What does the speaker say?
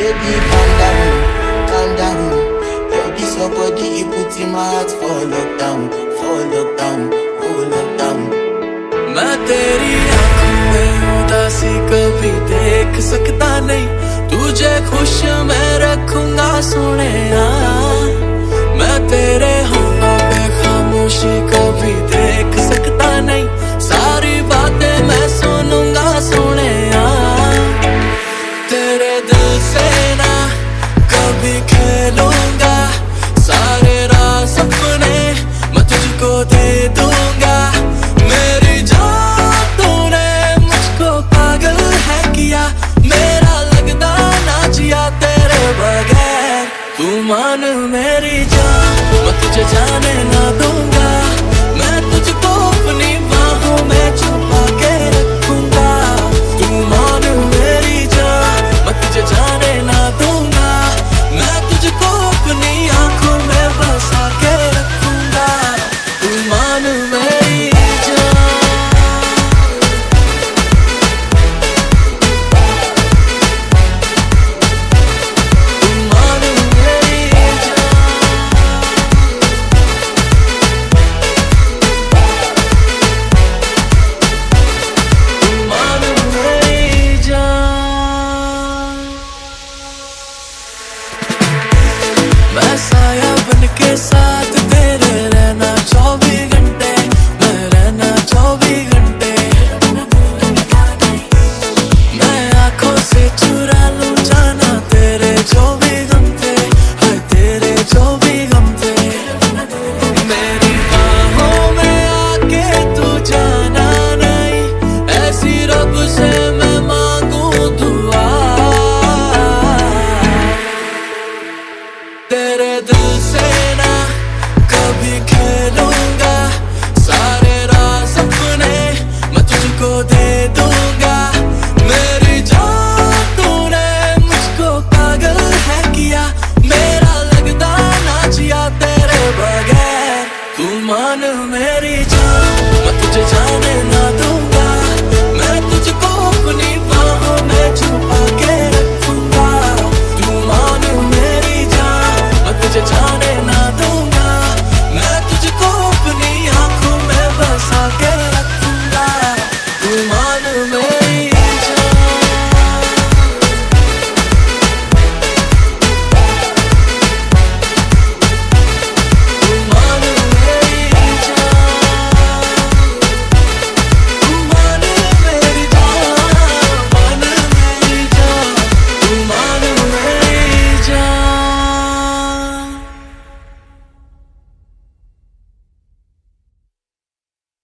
Baby, calm down, calm down. Yo, this your body, you put in my heart for lockdown, for lockdown, oh lockdown. मैं तेरी आंखों में उदासी कभी देख सकता नहीं तुझे खुश मैं रखूंगा सोने मैं तेरे होना खेलूँगा। सारे राज सपने मैं तुझको दे दूँगा। मेरी जान तूने मुझको पागल है किया। मेरा लगदा ना जिया तेरे बगैर। तू मान मेरी जान, मैं तुझे जाने मैं साया तेरे रहना चौबीस घंटे रहना चौबीस घंटे। मैं आँखों से चुरा लूँ जाना तेरे चौबीस घंटे तेरे चौबीस घंटे। आके तू जाना नहीं, ऐसी से तेरे दिल से ना कभी खेलूँगा। सारे राज अपने, मैं तुझको दे दूँगा। मेरी जान तूने मुझको पागल है किया। मेरा लगता ना जिया तेरे बगैर। तू मान मेरी जान